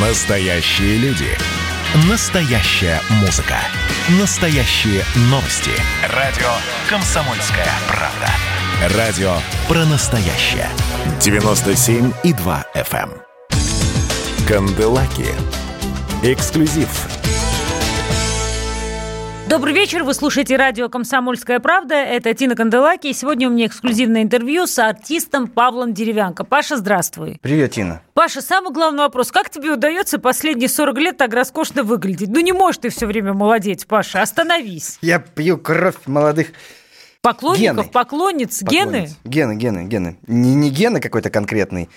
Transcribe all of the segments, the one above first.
Настоящие люди. Настоящая музыка. Настоящие новости. Радио «Комсомольская правда». Радио про настоящее. 97,2 FM. эм. Канделаки. Эксклюзив. Добрый вечер, вы слушаете радио «Комсомольская правда». Это Тина Канделаки. И сегодня у меня эксклюзивное интервью с артистом Павлом Деревянко. Паша, здравствуй. Привет, Тина. Паша, самый главный вопрос. Как тебе удается последние 40 лет так роскошно выглядеть? Ну не можешь ты все время молодеть, Паша. Остановись. Я пью кровь молодых Поклонников, Гены. поклонниц, гены? поклонниц. Гены, гены, гены. Не, не гены какой-то конкретный,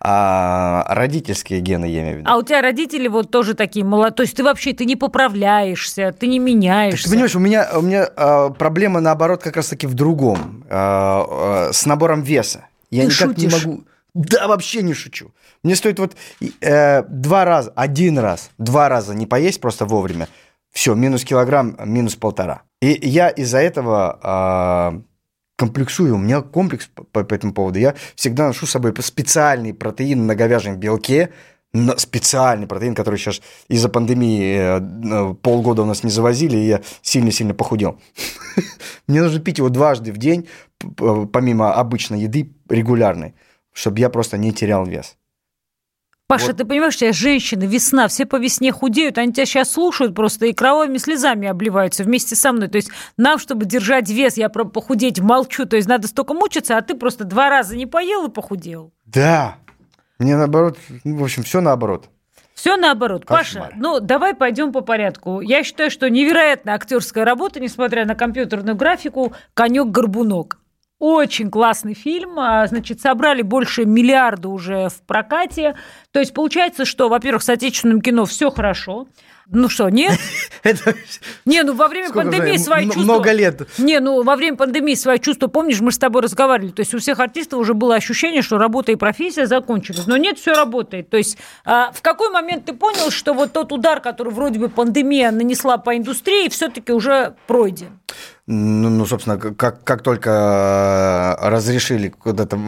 а родительские гены, я имею в виду. А у тебя родители вот тоже такие молодые. То есть ты вообще ты не поправляешься, ты не меняешься. Ты понимаешь, у меня, у меня а, проблема наоборот как раз-таки в другом, а, а, с набором веса. Я Ты никак не шутишь? могу. Да, вообще не шучу. Мне стоит вот э, два раза, один раз, два раза не поесть просто вовремя. Все, минус килограмм, минус полтора. И я из-за этого а, комплексую. У меня комплекс по, по- этому поводу. Я всегда ношу с собой специальный протеин на говяжьем белке, на- специальный протеин, который сейчас из-за пандемии э, э, полгода у нас не завозили, и я сильно-сильно похудел. Мне нужно пить его дважды в день, помимо обычной еды, регулярной, чтобы я просто не терял вес. Паша, Вот. ты понимаешь, сейчас женщины, весна, все по весне худеют, они тебя сейчас слушают просто и кровавыми слезами обливаются вместе со мной. То есть нам, чтобы держать вес, я про похудеть молчу, то есть надо столько мучиться, а ты просто два раза не поел и похудел. Да. Мне наоборот, ну, в общем, все наоборот. Все наоборот. Кошмар. Паша, ну давай пойдем по порядку. Я считаю, что невероятная актерская работа, несмотря на компьютерную графику, конек-горбунок. Очень классный фильм. А, Значит, собрали больше миллиарда уже в прокате. То есть получается, что, во-первых, с отечественным кино все хорошо. Ну что, нет? Не, ну во время пандемии свои чувства... много лет. Не, ну во время пандемии свои чувства, помнишь, мы с тобой разговаривали, то есть у всех артистов уже было ощущение, что работа и профессия закончились, но нет, все работает. То есть а, в какой момент ты понял, что вот тот удар, который вроде бы пандемия нанесла по индустрии, все-таки уже пройден? Ну, ну, собственно, как, как только э, разрешили куда-то э,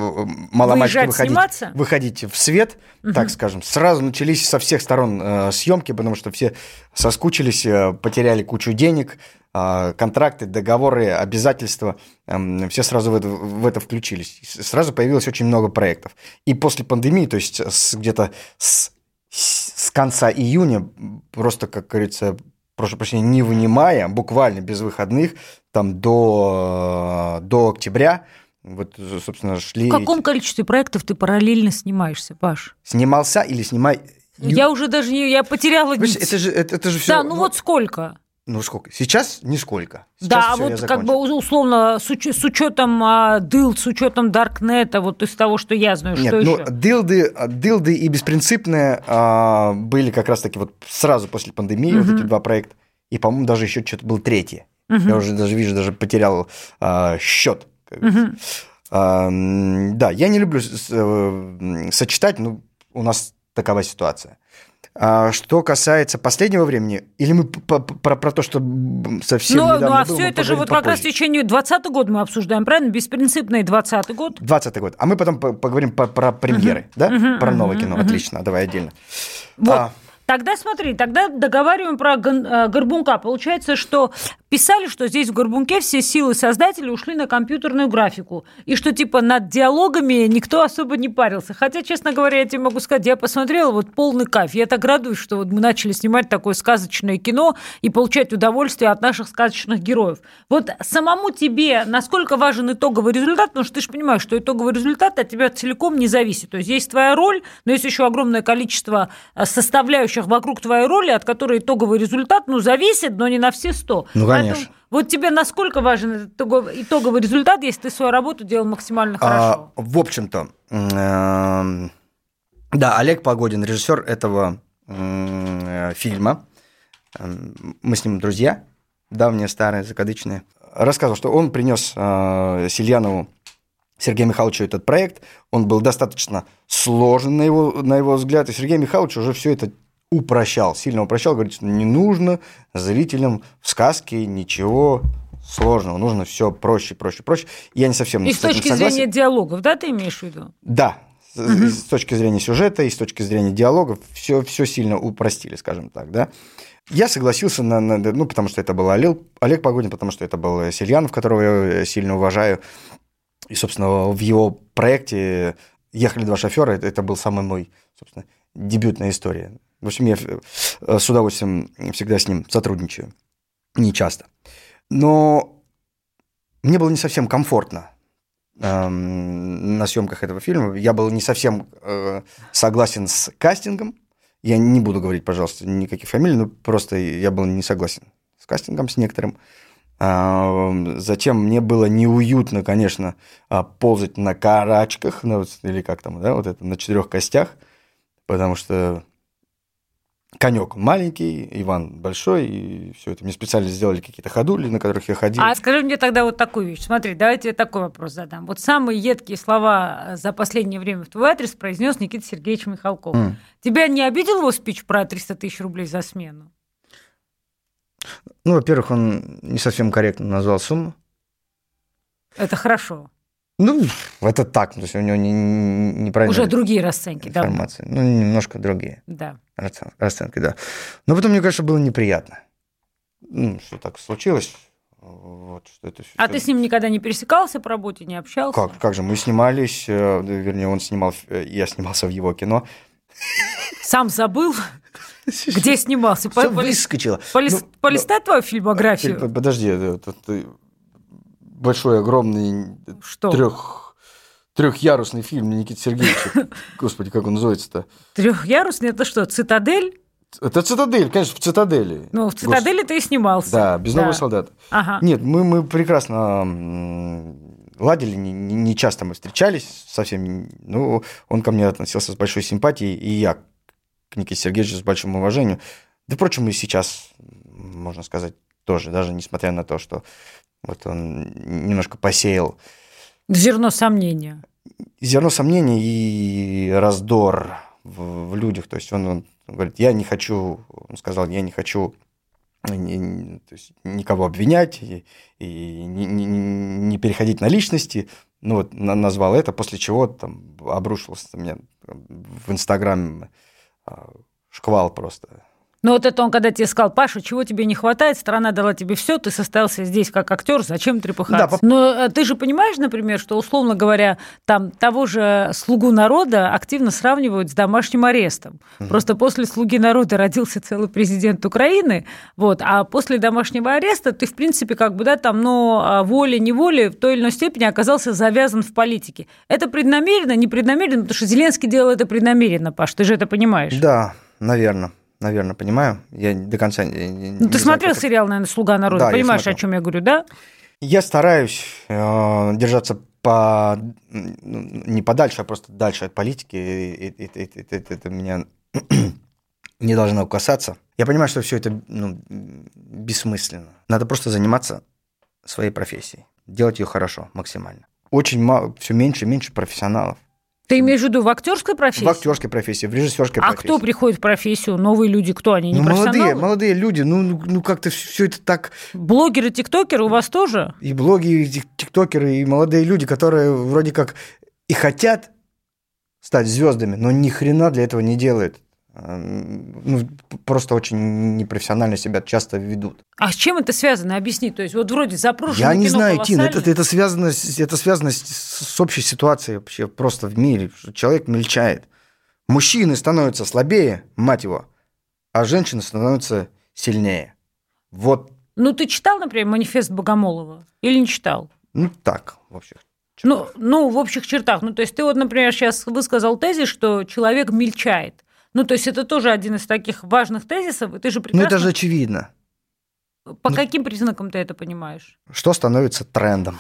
Выезжать, выходить, сниматься? выходить в свет, так скажем, сразу начались со всех сторон э, съемки, потому что все соскучились, э, потеряли кучу денег, э, контракты, договоры, обязательства, эм, все сразу в это, в это включились. С- Сразу появилось очень много проектов. И после пандемии, то есть с- где-то с, с конца июня, просто, как говорится, прошу прощения, не вынимая, буквально без выходных, там до, до октября, вот, собственно, шли... В каком количестве проектов ты параллельно снимаешься, Паш? Снимался или снимай... Я уже даже не... Я потеряла Понимаешь, это же, это, это же все... Да, ну, вот сколько? Ну сколько? Сейчас нисколько. Сейчас да, всё, я вот как бы условно с, уч- с учетом а, дыл, с учетом Даркнета, вот из того, что я знаю, Нет, что ну, еще? дилды, дилды и беспринципные а, были как раз-таки вот сразу после пандемии, вот эти два проекта. И, по-моему, даже еще что-то был третий. Я уже даже вижу, даже потерял а, счет. говорится. А, да, я не люблю э, сочетать, ну, у нас такова ситуация. А что касается последнего времени, или мы п- п- про, про то, что совсем Ну, недавно ну а было, все это же вот как раз в попозже. течение 20 года мы обсуждаем, правильно? Беспринципный 20 год. 20 год. А мы потом по- поговорим по- про премьеры, да? про новое кино. Отлично, давай отдельно. Вот. А. Тогда смотри, тогда договариваем про э, Горбунка. Получается, что писали, что здесь в Горбунке все силы создателей ушли на компьютерную графику. И что типа над диалогами никто особо не парился. Хотя, честно говоря, я тебе могу сказать, я посмотрела, вот полный кайф. Я так радуюсь, что вот мы начали снимать такое сказочное кино и получать удовольствие от наших сказочных героев. Вот самому тебе насколько важен итоговый результат, потому что ты же понимаешь, что итоговый результат от тебя целиком не зависит. То есть есть твоя роль, но есть еще огромное количество э, составляющих вокруг твоей роли, от которой итоговый результат, ну, зависит, но не на все сто. Ну, Поэтому конечно. вот тебе насколько важен этот итоговый, результат, если ты свою работу делал максимально хорошо? А, в общем-то, м, да, Олег Погодин, режиссер этого э, фильма. М, Мы с ним друзья, давние, старые, закадычные. Рассказывал, что он принес э, Сильянову Сергею Михайловичу этот проект. Он был достаточно сложен на его, на его взгляд, и Сергей Михайлович уже все это упрощал, сильно упрощал, говорит, что не нужно зрителям в сказке ничего сложного, нужно все проще, проще, проще. Я не совсем И с точки согласен. зрения диалогов, да, ты имеешь в виду? Да, с, угу. с точки зрения сюжета и с точки зрения диалогов все, все сильно упростили, скажем так, да. Я согласился на, на ну, потому что это был Олег, Олег Погодин, потому что это был Сельянов, которого я сильно уважаю. И, собственно, в его проекте «Ехали два шофера» это был самый мой, собственно, дебютная история. В общем, я э, с удовольствием всегда с ним сотрудничаю. Не часто. Но мне было не совсем комфортно эм, на съемках этого фильма. Я был не совсем э, согласен с кастингом. Я не буду говорить, пожалуйста, никаких фамилий, но просто я был не согласен с кастингом, с некоторым. Эм, затем мне было неуютно, конечно, а, ползать на карачках, ну, или как там, да, вот это, на четырех костях, потому что конек маленький, Иван большой, и все это. Мне специально сделали какие-то ходули, на которых я ходил. А скажи мне тогда вот такую вещь. Смотри, давайте я такой вопрос задам. Вот самые едкие слова за последнее время в твой адрес произнес Никита Сергеевич Михалков. Mm. Тебя не обидел его спич про 300 тысяч рублей за смену? Ну, во-первых, он не совсем корректно назвал сумму. Это хорошо. Ну, это так, то есть у него не, не, неправильно. Уже другие расценки, да? Информация. Ну, немножко другие. Да. Расценки, да. Но потом, мне кажется, было неприятно. Ну, что так случилось. Вот, что это а все... ты с ним никогда не пересекался по работе, не общался? Как, как же, мы снимались, э, вернее, он снимал, э, я снимался в его кино. Сам забыл? Где снимался? Все выскочило. Полис... Ну, полистать твою фильмографию? Подожди, это, большой, огромный Что? трех трехярусный фильм Никиты Сергеевича. Господи, как он называется-то? Трехярусный это что, цитадель? Это цитадель, конечно, в цитадели. Ну, в цитадели ты и снимался. Да, без да. нового солдата. Ага. Нет, мы, мы прекрасно ладили, не, не часто мы встречались совсем. Ну, он ко мне относился с большой симпатией, и я к Никите Сергеевичу с большим уважением. Да, впрочем, и сейчас, можно сказать, тоже, даже несмотря на то, что вот он немножко посеял. Зерно сомнения. Зерно сомнения и раздор в, в людях. То есть он, он говорит, я не хочу, он сказал, я не хочу не, то есть никого обвинять и, и не, не, не переходить на личности. Ну вот назвал это, после чего там обрушился у меня в Инстаграме а, шквал просто но вот это он, когда тебе сказал, Паша, чего тебе не хватает, страна дала тебе все, ты состоялся здесь как актер, зачем трепыхаться? Да, Но э, ты же понимаешь, например, что, условно говоря, там того же «Слугу народа» активно сравнивают с домашним арестом. Угу. Просто после «Слуги народа» родился целый президент Украины, вот, а после домашнего ареста ты, в принципе, как бы, да, там, а, волей-неволей в той или иной степени оказался завязан в политике. Это преднамеренно, не преднамеренно, потому что Зеленский делал это преднамеренно, Паш, ты же это понимаешь. Да, наверное наверное, понимаю. Я до конца не, ну, Ты смотрел как... сериал, наверное, «Слуга народа», да, понимаешь, о чем я говорю, да? Я стараюсь э, держаться по ну, не подальше, а просто дальше от политики. Это, это, это, это меня не должно касаться. Я понимаю, что все это ну, бессмысленно. Надо просто заниматься своей профессией, делать ее хорошо, максимально. Очень мало, все меньше и меньше профессионалов. Ты имеешь в виду в актерской профессии? В актерской профессии, в режиссерской а профессии. А кто приходит в профессию? Новые люди, кто они? Не ну, молодые, молодые люди. Ну, ну, ну как-то все это так. Блогеры, тиктокеры у вас тоже? И блогеры, и тиктокеры, и молодые люди, которые вроде как и хотят стать звездами, но ни хрена для этого не делают ну, просто очень непрофессионально себя часто ведут. А с чем это связано? Объясни. То есть вот вроде запрошено Я не знаю, Тин, это, это, связано, это связано с, с общей ситуацией вообще просто в мире, что человек мельчает. Мужчины становятся слабее, мать его, а женщины становятся сильнее. Вот. Ну, ты читал, например, манифест Богомолова или не читал? Ну, так, в общих ну, ну, в общих чертах. Ну, то есть ты вот, например, сейчас высказал тезис, что человек мельчает. Ну, то есть это тоже один из таких важных тезисов, ты же прекрасно... Ну, это же очевидно. По ну, каким признакам ты это понимаешь? Что становится трендом?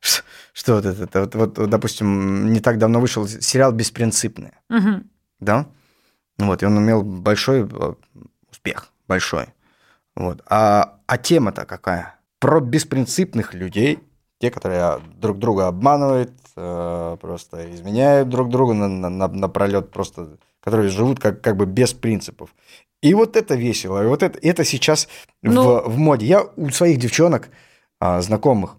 Что вот это? Вот, вот, допустим, не так давно вышел сериал «Беспринципные». Угу. Да? Вот, и он имел большой э, успех, большой. Вот. А, а тема-то какая? Про беспринципных людей, те, которые друг друга обманывают, э, просто изменяют друг друга на, на, на пролет просто которые живут как, как бы без принципов. И вот это весело, и вот это, это сейчас ну... в, в моде. Я у своих девчонок, а, знакомых,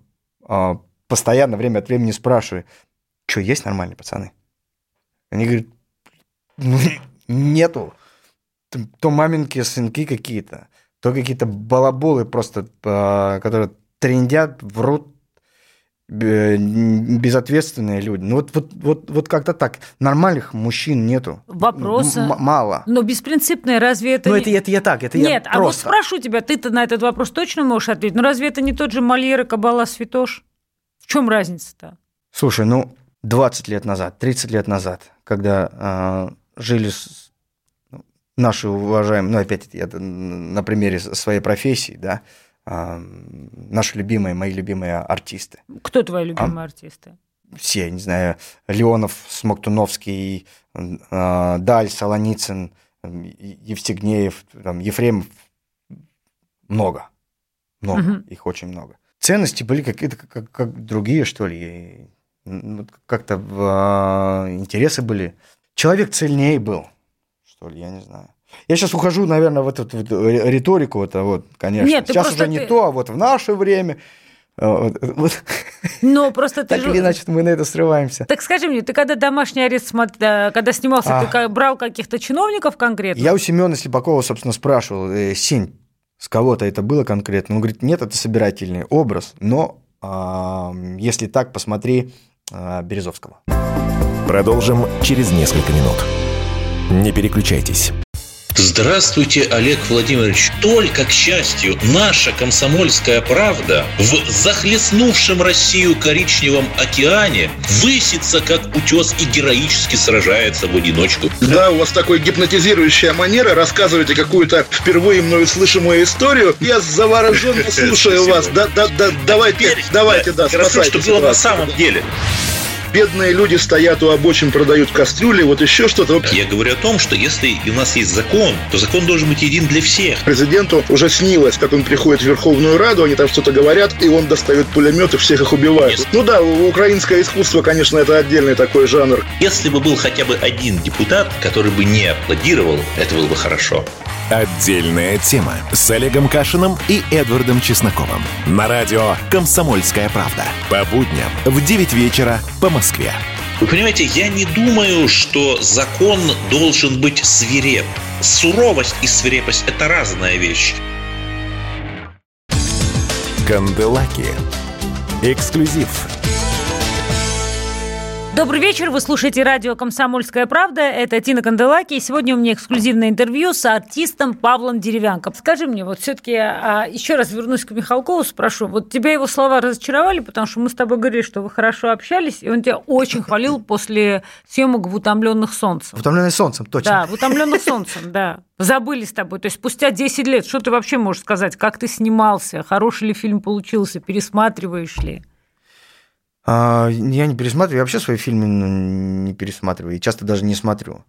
а, постоянно время от времени спрашиваю, что есть нормальные пацаны? Они говорят, ну, нету. То маменьки, сынки какие-то, то какие-то балаболы просто, а, которые трендят, врут, безответственные люди. Ну вот, вот, вот, вот как-то так. Нормальных мужчин нету. Вопросы. М- мало. Но беспринципные разве это... Ну не... это, это я так, это Нет, я а вот просто. спрошу тебя, ты-то на этот вопрос точно можешь ответить. Но разве это не тот же Мольер и Кабала Святош? В чем разница-то? Слушай, ну 20 лет назад, 30 лет назад, когда э, жили с, ну, наши уважаемые, ну опять я на примере своей профессии, да, наши любимые, мои любимые артисты. Кто твои любимые а? артисты? Все, не знаю, Леонов, Смоктуновский, Даль, Солоницын, Евстигнеев, там, Ефремов. Много. Много. Угу. Их очень много. Ценности были какие-то как, как другие, что ли. Как-то интересы были. Человек цельнее был, что ли, я не знаю. Я сейчас ухожу, наверное, в эту вот риторику, это вот, конечно. Нет, сейчас уже не то, а вот в наше время. А, вот. Но просто ты так же... или иначе мы на это срываемся. Так скажи мне, ты когда домашний арест, когда снимался, а... ты брал каких-то чиновников конкретно? Я у Семена Слепакова, собственно, спрашивал, э, Сень, с кого-то это было конкретно? Он говорит, нет, это собирательный образ, но а, если так, посмотри а, Березовского. Продолжим через несколько минут. Не переключайтесь. Здравствуйте, Олег Владимирович. Только, к счастью, наша комсомольская правда в захлестнувшем Россию коричневом океане высится, как утес, и героически сражается в одиночку. Да, у вас такой гипнотизирующая манера. Рассказываете какую-то впервые мною слышимую историю. Я завороженно слушаю вас. Да, да, да, давайте, давайте, да, спасайте. что было на самом деле бедные люди стоят у обочин, продают кастрюли, вот еще что-то. Я говорю о том, что если у нас есть закон, то закон должен быть един для всех. Президенту уже снилось, как он приходит в Верховную Раду, они там что-то говорят, и он достает пулемет и всех их убивает. Yes. Ну да, украинское искусство, конечно, это отдельный такой жанр. Если бы был хотя бы один депутат, который бы не аплодировал, это было бы хорошо. Отдельная тема с Олегом Кашиным и Эдвардом Чесноковым. На радио «Комсомольская правда». По будням в 9 вечера по Москве. Вы понимаете, я не думаю, что закон должен быть свиреп. Суровость и свирепость – это разная вещь. Канделаки. Эксклюзив Добрый вечер, вы слушаете радио «Комсомольская правда». Это Тина Канделаки. И сегодня у меня эксклюзивное интервью с артистом Павлом Деревянко. Скажи мне, вот все-таки а, еще раз вернусь к Михалкову, спрошу. Вот тебя его слова разочаровали, потому что мы с тобой говорили, что вы хорошо общались, и он тебя очень хвалил после съемок в «Утомленных солнцем». В «Утомленных солнцем», точно. Да, в «Утомленных солнцем», да. Забыли с тобой. То есть спустя 10 лет, что ты вообще можешь сказать? Как ты снимался? Хороший ли фильм получился? Пересматриваешь ли? А, я не пересматриваю, я вообще свои фильмы ну, не пересматриваю, и часто даже не смотрю.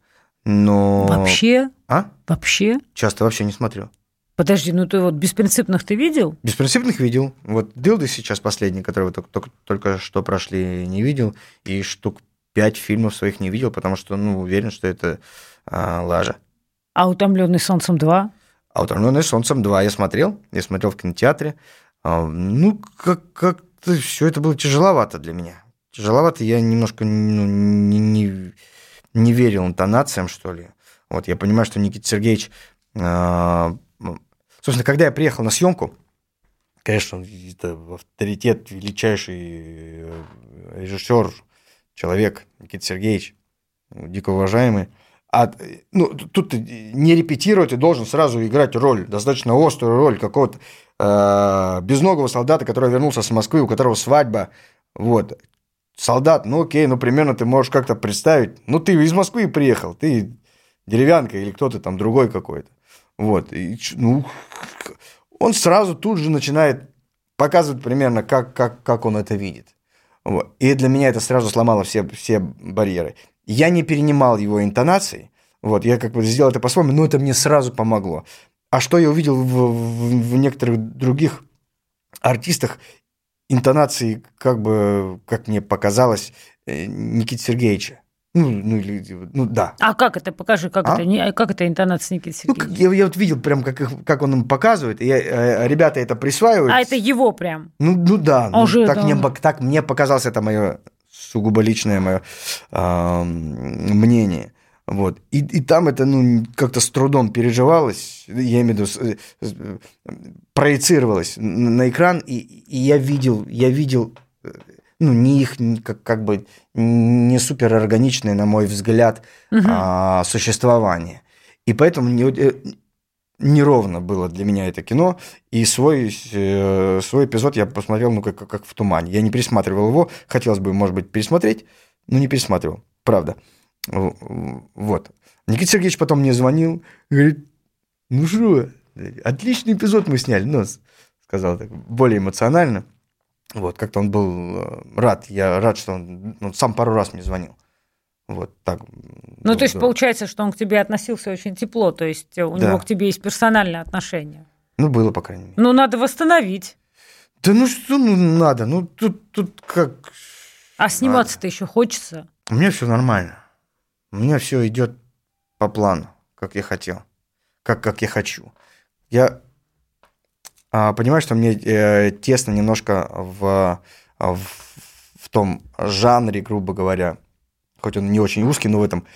Но... Вообще? А? Вообще? Часто вообще не смотрю. Подожди, ну ты вот беспринципных ты видел? Беспринципных видел. Вот Дилды сейчас последний, который вы только, только, только что прошли, не видел. И штук пять фильмов своих не видел, потому что, ну, уверен, что это а, лажа. А «Утомленный солнцем 2»? А «Утомленный солнцем 2» я смотрел. Я смотрел в кинотеатре. А, ну, как, как все это было тяжеловато для меня. Тяжеловато, я немножко ну, не, не, не верил интонациям, что ли. Вот, я понимаю, что Никита Сергеевич... Э, собственно, когда я приехал на съемку, конечно, это авторитет, величайший э, режиссер, человек Никита Сергеевич, дико уважаемый. А, ну, тут не репетировать, ты должен сразу играть роль, достаточно острую роль какого-то э, безногого солдата, который вернулся с Москвы, у которого свадьба. Вот. Солдат, ну окей, ну примерно ты можешь как-то представить. Ну ты из Москвы приехал, ты деревянка или кто-то там другой какой-то. Вот. И, ну, он сразу тут же начинает показывать примерно, как, как, как он это видит. Вот. И для меня это сразу сломало все, все барьеры. Я не перенимал его интонации, вот, я как бы сделал это по-своему, но это мне сразу помогло. А что я увидел в, в, в некоторых других артистах, интонации, как бы, как мне показалось, э, Никиты Сергеевича. Ну, ну, ну да. А как это? Покажи, как, а? это, как это интонация Никиты ну, Сергеевича? Ну, я, я вот видел прям, как, их, как он им показывает, и я, э, ребята это присваивают. А это его прям? Ну, ну да, Он ну, же, так, да. мне, так мне показалось, это мое сугубо личное мое э, мнение. Вот. И, и там это ну, как-то с трудом переживалось, я имею в виду, э, проецировалось на экран, и, и я видел, я видел э, ну, не их, как, как бы, не суперорганичное, на мой взгляд, угу. а, существование. И поэтому не, э, неровно было для меня это кино, и свой, свой эпизод я посмотрел, ну, как, как в тумане. Я не пересматривал его, хотелось бы, может быть, пересмотреть, но не пересматривал, правда. Вот. Никита Сергеевич потом мне звонил, говорит, ну что, отличный эпизод мы сняли, ну, сказал так, более эмоционально. Вот, как-то он был э, рад, я рад, что он, он сам пару раз мне звонил. Вот так. Ну, то есть да. получается, что он к тебе относился очень тепло, то есть у да. него к тебе есть персональное отношение. Ну, было, по крайней мере. Ну, надо восстановить. Да ну что ну, надо? Ну, тут, тут как... А сниматься-то еще хочется? У меня все нормально. У меня все идет по плану, как я хотел, как, как я хочу. Я а, понимаю, что мне э, тесно немножко в, в, в том жанре, грубо говоря, хоть он не очень узкий, но в этом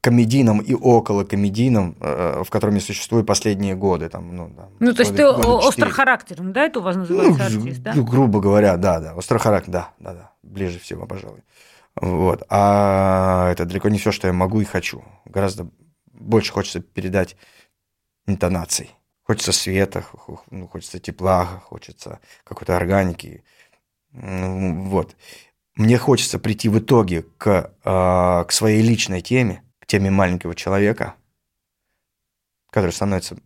комедийном и около комедийном, э, в котором я существую последние годы. Там, ну, там, ну, то есть ты острохарактерным, да, это у вас называется ну, артист, да? Ну, грубо говоря, да, да, острохарактер, да, да, да, ближе всего, пожалуй. Вот. А это далеко не все, что я могу и хочу. Гораздо больше хочется передать интонаций. Хочется света, ну, хочется тепла, хочется какой-то органики. Ну, вот. Мне хочется прийти в итоге к, э, к своей личной теме, к теме маленького человека, который становится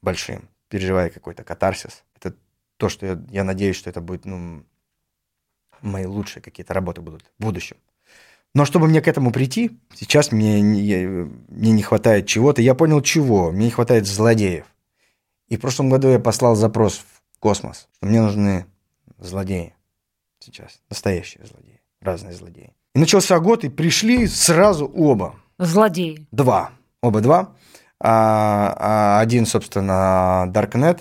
большим, переживая какой-то катарсис. Это то, что я, я надеюсь, что это будет, ну, мои лучшие какие-то работы будут в будущем. Но чтобы мне к этому прийти, сейчас мне, не, мне не хватает чего-то. Я понял, чего. Мне не хватает злодеев. И в прошлом году я послал запрос в космос, что мне нужны злодеи сейчас. Настоящие злодеи. Разные злодеи. И начался год, и пришли сразу оба. Злодеи. Два. Оба два. А, а один, собственно, Darknet.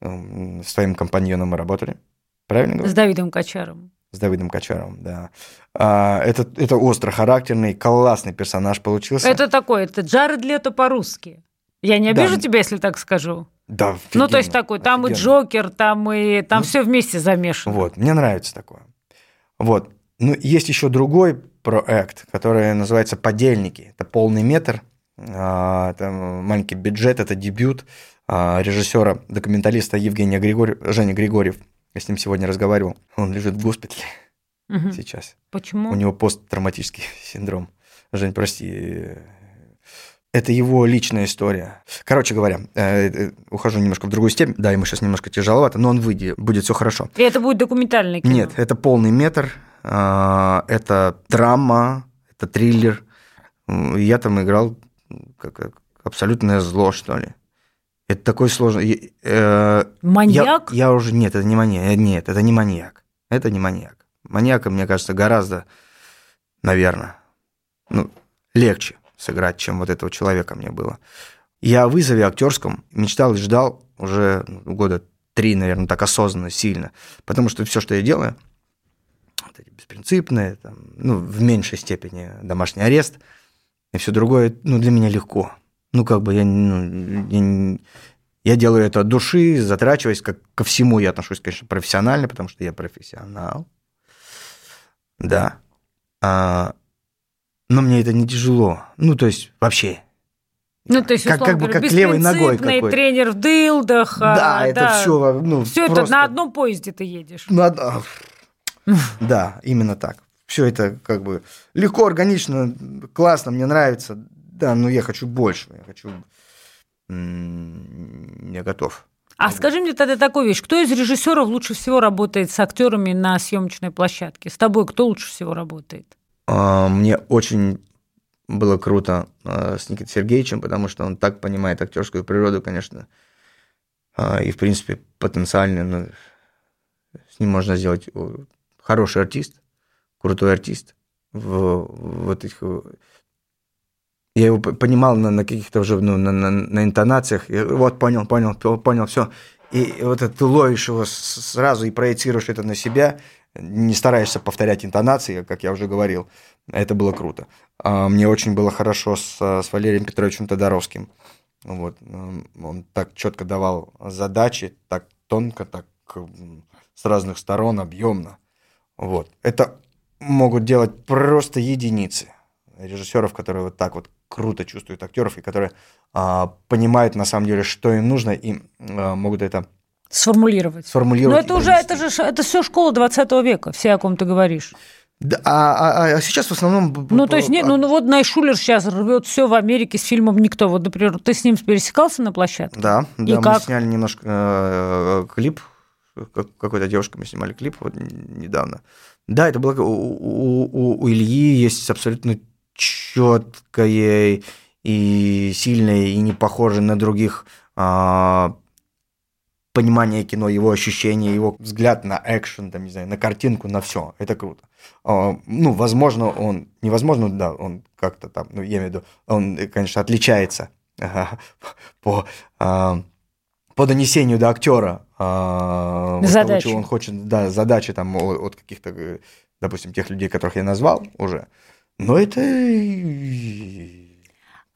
С твоим компаньоном мы работали. Правильно говорю? С Давидом Качаром с Давидом Качаровым, да. А, это, это остро характерный, классный персонаж получился. Это такой, это Джаред Лето по-русски. Я не обижу да. тебя, если так скажу. Да, офигенно, Ну, то есть такой, там офигенно. и Джокер, там и там ну, все вместе замешано. Вот, мне нравится такое. Вот. Ну, есть еще другой проект, который называется «Подельники». Это полный метр, а, это маленький бюджет, это дебют а, режиссера, документалиста Евгения Григорьев, Женя Григорьев. Я с ним сегодня разговаривал. Он лежит в госпитале угу. сейчас. Почему? У него посттравматический синдром. Жень, прости. Это его личная история. Короче говоря, э, э, ухожу немножко в другую степень. Да, ему сейчас немножко тяжеловато, но он выйдет, будет все хорошо. И это будет документальный кино? Нет, это полный метр. А, это драма, это триллер. Я там играл как абсолютное зло, что ли. Это такой сложный... Э, маньяк? Я, я уже... Нет, это не маньяк. Нет, это не маньяк. Это не маньяк. Маньяка, мне кажется, гораздо, наверное, ну, легче сыграть, чем вот этого человека мне было. Я о вызове актерском мечтал и ждал уже ну, года три, наверное, так осознанно, сильно. Потому что все, что я делаю, вот эти беспринципные, там, ну, в меньшей степени домашний арест и все другое, ну, для меня легко. Ну, как бы я, ну, я, я делаю это от души, затрачиваясь, как ко всему я отношусь, конечно, профессионально, потому что я профессионал. Да. А, но мне это не тяжело. Ну, то есть, вообще. Ну, то есть, как, как бы как левой ногой какой тренер в дылдах. Да, а, это да. все. Ну, все просто... это на одном поезде ты едешь. На... Да, именно так. Все это как бы легко, органично, классно, мне нравится да, но я хочу больше, я хочу, я готов. А скажи мне тогда такую вещь, кто из режиссеров лучше всего работает с актерами на съемочной площадке? С тобой кто лучше всего работает? А, мне очень было круто а, с Никитой Сергеевичем, потому что он так понимает актерскую природу, конечно, а, и, в принципе, потенциально ну, с ним можно сделать хороший артист, крутой артист в, в этих я его понимал на, на каких-то уже, ну, на, на, на интонациях. И вот, понял, понял, понял, все. И вот это ты ловишь его сразу и проецируешь это на себя. не стараешься повторять интонации, как я уже говорил. Это было круто. А, мне очень было хорошо с, с Валерием Петровичем Тодоровским. Вот. Он так четко давал задачи, так тонко, так с разных сторон, объемно. Вот. Это могут делать просто единицы режиссеров, которые вот так вот круто чувствуют актеров и которые а, понимают на самом деле, что им нужно, и а, могут это сформулировать. Сформулировать. Но это уже это же это все школа 20 века, все, о ком ты говоришь. Да, а, а, а сейчас в основном... Ну, то есть, нет, ну, ну вот Найшулер сейчас рвет все в Америке с фильмом «Никто». Вот, например, ты с ним пересекался на площадке? Да, и да, как? мы сняли немножко э, клип, какой-то девушкой мы снимали клип вот недавно. Да, это было... У, у, у Ильи есть абсолютно четкое и сильное, и не похоже на других а, понимание кино, его ощущения, его взгляд на экшен, там, не знаю, на картинку, на все. Это круто. А, ну, возможно, он, невозможно, да, он как-то там, ну, я имею в виду, он, конечно, отличается по, а, по донесению до актера. Задачи. он хочет, да, задачи там от каких-то, допустим, тех людей, которых я назвал уже. Но это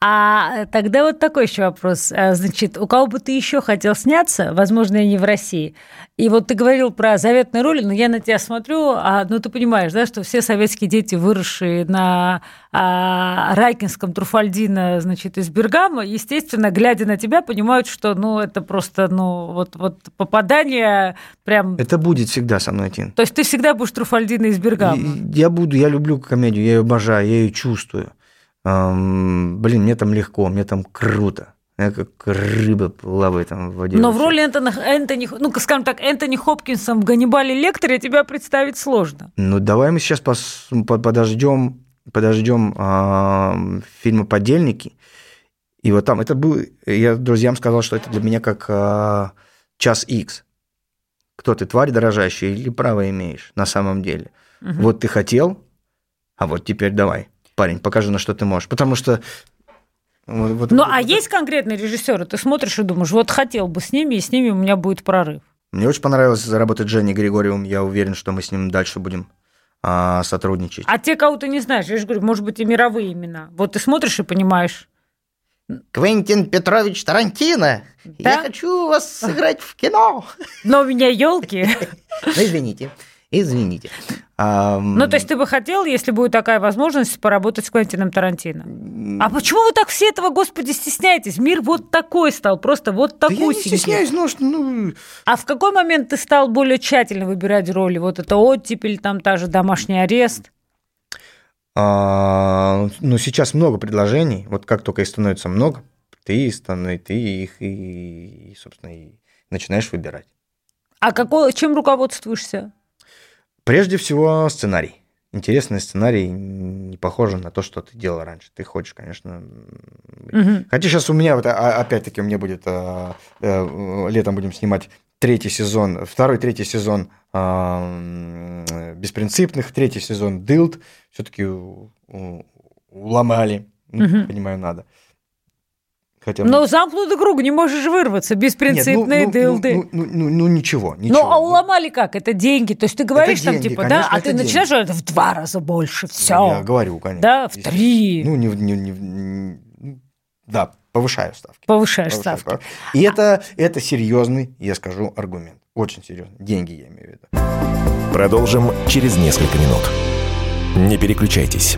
а тогда вот такой еще вопрос. А, значит, у кого бы ты еще хотел сняться, возможно, и не в России? И вот ты говорил про заветные роли, но я на тебя смотрю, а, ну ты понимаешь, да, что все советские дети, выросшие на а, Райкинском Труфальдино, значит, из Бергама, естественно, глядя на тебя, понимают, что, ну, это просто, ну, вот, вот попадание прям... Это будет всегда со мной, Тин. То есть ты всегда будешь Труфальдино из Бергама? Я буду, я люблю комедию, я ее обожаю, я ее чувствую эм, блин, мне там легко, мне там круто. Я как рыба плаваю там в воде. Но в роли Энтони, Энтони, ну, скажем так, Энтони Хопкинсом в Ганнибале Лекторе тебя представить сложно. Ну, давай мы сейчас пос, подождем, подождем э, фильма «Подельники». И вот там, это был, я друзьям сказал, что это для меня как э, час X. Кто ты, тварь дорожащая или право имеешь на самом деле? Угу. Вот ты хотел, а вот теперь давай парень, покажи, на что ты можешь. Потому что вот, вот, ну, вот, а вот есть конкретные режиссеры? Ты смотришь и думаешь, вот хотел бы с ними, и с ними у меня будет прорыв. Мне очень понравилось заработать с Женей Григорьевым. Я уверен, что мы с ним дальше будем а, сотрудничать. А те, кого ты не знаешь, я же говорю, может быть, и мировые имена. Вот ты смотришь и понимаешь. Квентин Петрович Тарантино, да? я хочу вас сыграть в кино. Но у меня елки. Ну, извините. Извините. Ну, то есть ты бы хотел, если будет такая возможность, поработать с Квентином Тарантино? А почему вы так все этого, господи, стесняетесь? Мир вот такой стал, просто вот такой да я не стесняюсь, ну, ну... А в какой момент ты стал более тщательно выбирать роли? Вот это оттепель, там та же домашний арест? А, ну, сейчас много предложений. Вот как только их становится много, ты, ты их и, собственно, и начинаешь выбирать. А какой, чем руководствуешься? Прежде всего, сценарий. Интересный сценарий, не похоже на то, что ты делал раньше. Ты хочешь, конечно... Угу. Хотя сейчас у меня, вот, а, опять-таки, у меня будет... А, э, летом будем снимать третий сезон, второй, третий сезон а, «Беспринципных», третий сезон «Дилд». Все-таки уломали. Ну, понимаю, надо. Хотя... Но замкнутый круг, не можешь вырваться, беспринципные Нет, ну, ну, дылды. Ну, ну, ну, ну, ничего, ничего. Ну, а уломали как? Это деньги. То есть ты говоришь там, типа, конечно, да, а ты деньги. начинаешь это в два раза больше, все. Ну, я говорю, конечно. Да, в три. Ну, не, не, не, не, да, повышаю ставки. Повышаешь повышаю ставки. ставки. И это, это серьезный, я скажу, аргумент. Очень серьезный. Деньги я имею в виду. Продолжим через несколько минут. Не переключайтесь.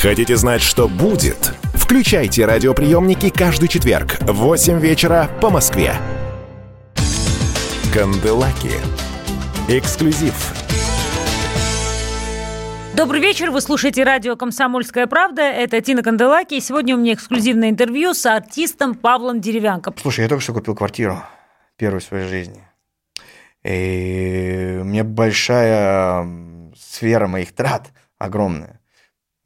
Хотите знать, что будет? Включайте радиоприемники каждый четверг в 8 вечера по Москве. Канделаки. Эксклюзив Добрый вечер, вы слушаете радио «Комсомольская правда». Это Тина Канделаки. И сегодня у меня эксклюзивное интервью с артистом Павлом Деревянко. Слушай, я только что купил квартиру, первую в своей жизни. И у меня большая сфера моих трат, огромная.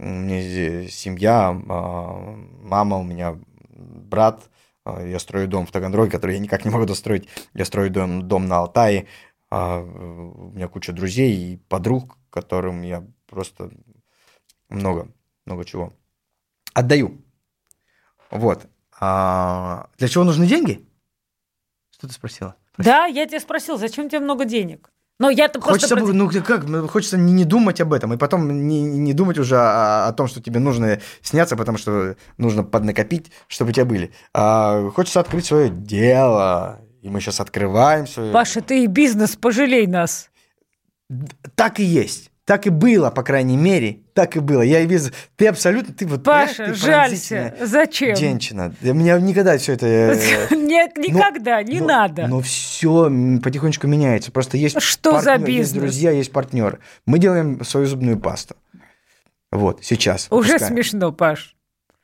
У меня семья, а, мама, у меня брат. А, я строю дом в Таганроге, который я никак не могу достроить. Я строю дом, дом на Алтае. А, у меня куча друзей и подруг, которым я просто много, много чего. Отдаю. Вот. А для чего нужны деньги? Что ты спросила? Прости. Да, я тебя спросил, зачем тебе много денег? Но я-то хочется, просто... Ну как, ну, хочется не, не думать об этом, и потом не, не думать уже о, о том, что тебе нужно сняться, потому что нужно поднакопить, чтобы у тебя были. А, хочется открыть свое дело, и мы сейчас открываем свое... Паша, ты и бизнес, пожалей нас. Так и есть. Так и было, по крайней мере, так и было. Я вижу, ты абсолютно, ты вот... Паша, ты жалься, зачем? Женщина, у меня никогда все это... Э, Нет, никогда, не надо. Но все потихонечку меняется, просто есть Что за бизнес? Есть друзья, есть партнеры. Мы делаем свою зубную пасту. Вот, сейчас. Уже смешно, Паш.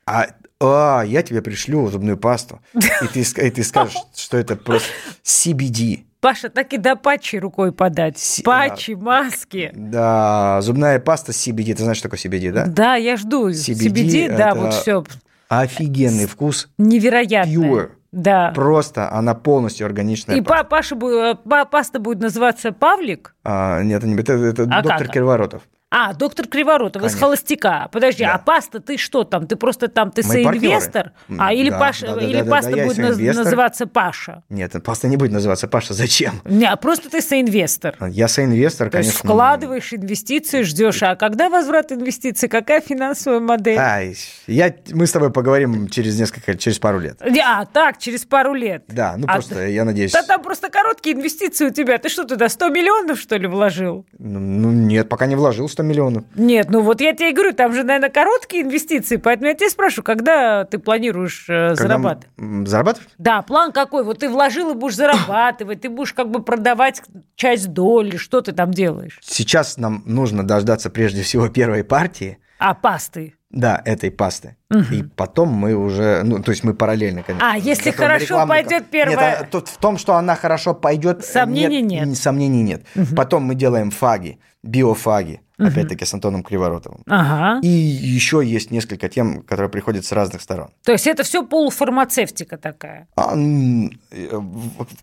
А, а, я тебе пришлю зубную пасту, и ты, и ты скажешь, что это просто CBD. Паша, так и до патчи рукой подать. С... Патчи, маски. Да, зубная паста CBD. Ты знаешь, что такое CBD, да? Да, я жду. CBD, CBD да, вот все. Офигенный вкус. Невероятный. Pure. Да. Просто она полностью органичная. И паста, Паша, паста будет называться Павлик? А, нет, это, это а доктор как? Криворотов. А, доктор Криворотов из холостяка. Подожди, да. а паста ты что там? Ты просто там, ты Мы соинвестор? Партнеры. А, или, да, Паша, да, да, или да, паста да, будет наз- называться Паша? Нет, паста не будет называться Паша. Зачем? Не, а просто ты соинвестор. Я соинвестор, То конечно. есть вкладываешь инвестиции, ждешь. А когда возврат инвестиций? Какая финансовая модель? А, я, мы с тобой поговорим через несколько, через пару лет. А, так, через пару лет. Да, ну а просто, ты... я надеюсь. Да там просто короткие инвестиции у тебя. Ты что, туда 100 миллионов, что ли, вложил? Ну, ну нет, пока не вложил 100 миллионов. Нет, ну вот я тебе говорю, там же, наверное, короткие инвестиции, поэтому я тебя спрашиваю, когда ты планируешь э, когда зарабатывать? Зарабатывать? Да, план какой? Вот ты вложил и будешь зарабатывать, ты будешь как бы продавать часть доли, что ты там делаешь? Сейчас нам нужно дождаться прежде всего первой партии. А, пасты? Да, этой пасты. Угу. И потом мы уже, ну, то есть мы параллельно, конечно. А, если хорошо пойдет первая... Нет, а, тут в том, что она хорошо пойдет... Сомнений нет. нет. Сомнений нет. Угу. Потом мы делаем фаги, биофаги угу. опять-таки с Антоном Криворотовым. Ага. И еще есть несколько тем, которые приходят с разных сторон. То есть это все полуфармацевтика такая? А,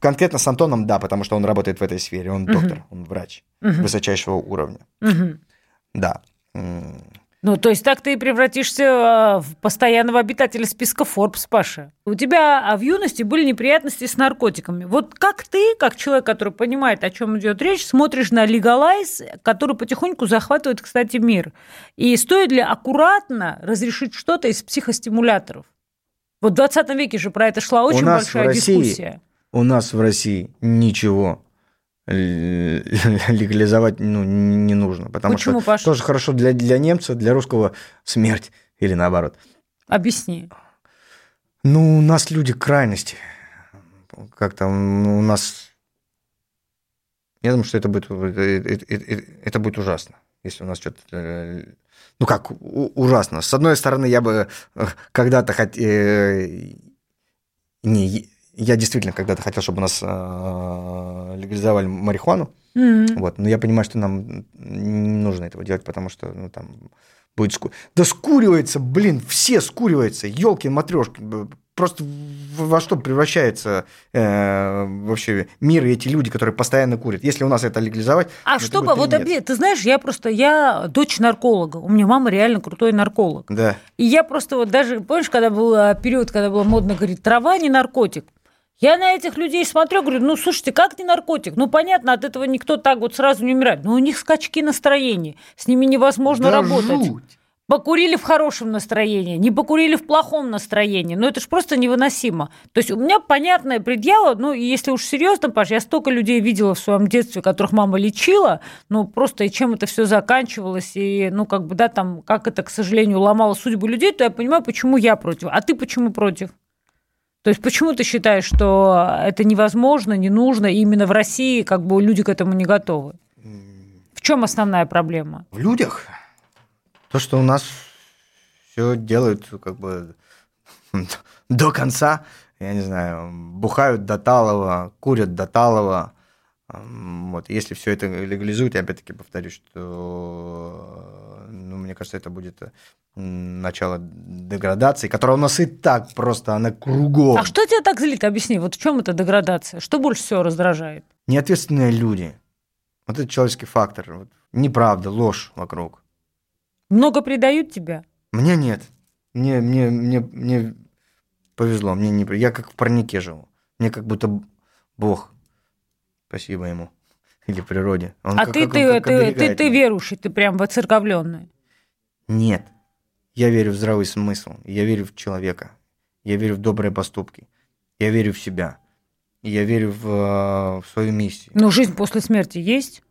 конкретно с Антоном, да, потому что он работает в этой сфере, он угу. доктор, он врач угу. высочайшего уровня. Угу. Да. Ну, то есть так ты и превратишься а, в постоянного обитателя списка Forbes, Паша. У тебя а, в юности были неприятности с наркотиками. Вот как ты, как человек, который понимает, о чем идет речь, смотришь на Legalize, который потихоньку захватывает, кстати, мир. И стоит ли аккуратно разрешить что-то из психостимуляторов? Вот в 20 веке же про это шла очень большая России, дискуссия. У нас в России ничего легализовать ну, не нужно. Потому Почему, что Паша? тоже хорошо для, для немца, для русского смерть или наоборот. Объясни. Ну, у нас люди крайности. Как-то у нас... Я думаю, что это будет, это, это, это будет ужасно, если у нас что-то... Э, ну как, ужасно. С одной стороны, я бы э, когда-то хотел... Э, не, я действительно когда-то хотел, чтобы у нас э, легализовали марихуану. Mm-hmm. Вот, но я понимаю, что нам не нужно этого делать, потому что ну, там будет ску... Да скуривается, блин, все скуриваются, елки матрешки. просто во что превращается э, вообще мир и эти люди, которые постоянно курят. Если у нас это легализовать... А ну, что это бы, будет вот, пиздец. ты знаешь, я просто, я дочь нарколога, у меня мама реально крутой нарколог. Да. И я просто вот даже, помнишь, когда был а, период, когда было модно говорить, трава не наркотик, я на этих людей смотрю, говорю, ну, слушайте, как не наркотик? Ну, понятно, от этого никто так вот сразу не умирает. Но у них скачки настроения, с ними невозможно Да работать. жуть. Покурили в хорошем настроении, не покурили в плохом настроении. Ну, это же просто невыносимо. То есть у меня понятная предъява, ну, если уж серьезно, Паш, я столько людей видела в своем детстве, которых мама лечила, ну, просто и чем это все заканчивалось, и, ну, как бы, да, там, как это, к сожалению, ломало судьбу людей, то я понимаю, почему я против. А ты почему против? То есть почему ты считаешь, что это невозможно, не нужно, и именно в России как бы люди к этому не готовы? В чем основная проблема? В людях. То, что у нас все делают как бы до конца, я не знаю, бухают до талого, курят до талого. Вот. Если все это легализуют, я опять-таки повторюсь, что, ну, мне кажется, это будет м, начало деградации, которая у нас и так просто, она кругом. А что тебя так злит? Объясни, вот в чем эта деградация? Что больше всего раздражает? Неответственные люди. Вот это человеческий фактор. Вот. Неправда, ложь вокруг. Много предают тебя? Мне нет. Мне, мне, мне, мне повезло. Мне не... Я как в парнике живу. Мне как будто Бог. Спасибо ему. Или природе. Он а как- ты, как ты, как ты, ты, ты верующий, ты прям воцерковленный. Нет. Я верю в здравый смысл. Я верю в человека. Я верю в добрые поступки. Я верю в себя. Я верю в, э, в свою миссию. Ну, жизнь после смерти есть?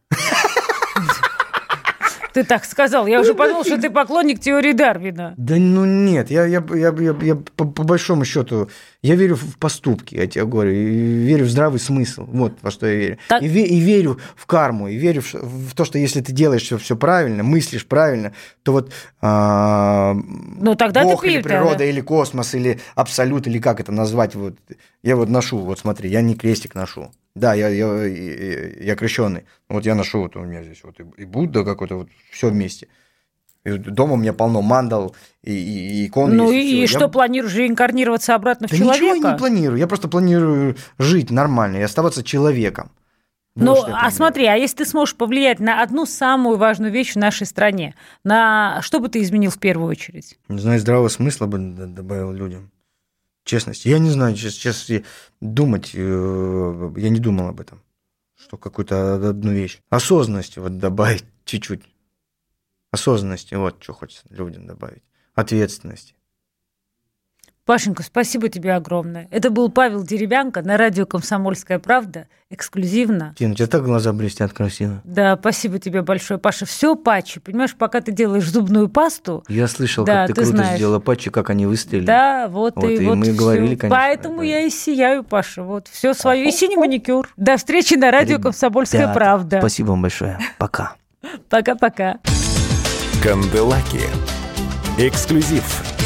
Ты так сказал. Я уже подумал, что ты поклонник теории Дарвина. Да ну нет, я, я, я, я, я по, по большому счету, я верю в поступки, я тебе говорю, и верю в здравый смысл, вот во что я верю. Так- И, ве- и верю в карму, и верю в, в то, что если ты делаешь все, все правильно, мыслишь правильно, то вот а, Ну, тогда ты Бог или пи- природа, да. или космос, или абсолют, или как это назвать, вот я вот ношу, вот смотри, я не крестик ношу. Да, я, я, я, я крещенный. Вот я ношу, вот у меня здесь вот и, Будда какой-то, вот все вместе. И дома у меня полно мандал и, и, и икон. Ну и, и Я- что, планируешь реинкарнироваться обратно в Да ничего я человека? не планирую. Я просто планирую жить нормально и оставаться человеком. Ну, я а смотри, а если ты сможешь повлиять на одну самую важную вещь в нашей стране, на что бы ты изменил в первую очередь? Не знаю, здравого смысла бы добавил людям. Честность. Я не знаю, сейчас, я думать, э, я не думал об этом. Что какую-то одну вещь. Осознанности вот добавить чуть-чуть. Осознанности, вот что хочется людям добавить. Ответственности. Пашенька, спасибо тебе огромное. Это был Павел Деревянко на радио «Комсомольская правда», эксклюзивно. Тина, у тебя так глаза блестят красиво. Да, спасибо тебе большое, Паша. Все патчи. Понимаешь, пока ты делаешь зубную пасту, Я слышал, Да, как ты, ты круто знаешь. сделала патчи, как они выстрелили. да, вот, Вот, и, и вот мы всё. говорили, конечно, Поэтому это- я и сияю, Паша. Вот все свое. И синий маникюр. До встречи на радио «Комсомольская Ребята, правда». Спасибо вам большое. Пока. Пока-пока. Канделаки. Эксклюзив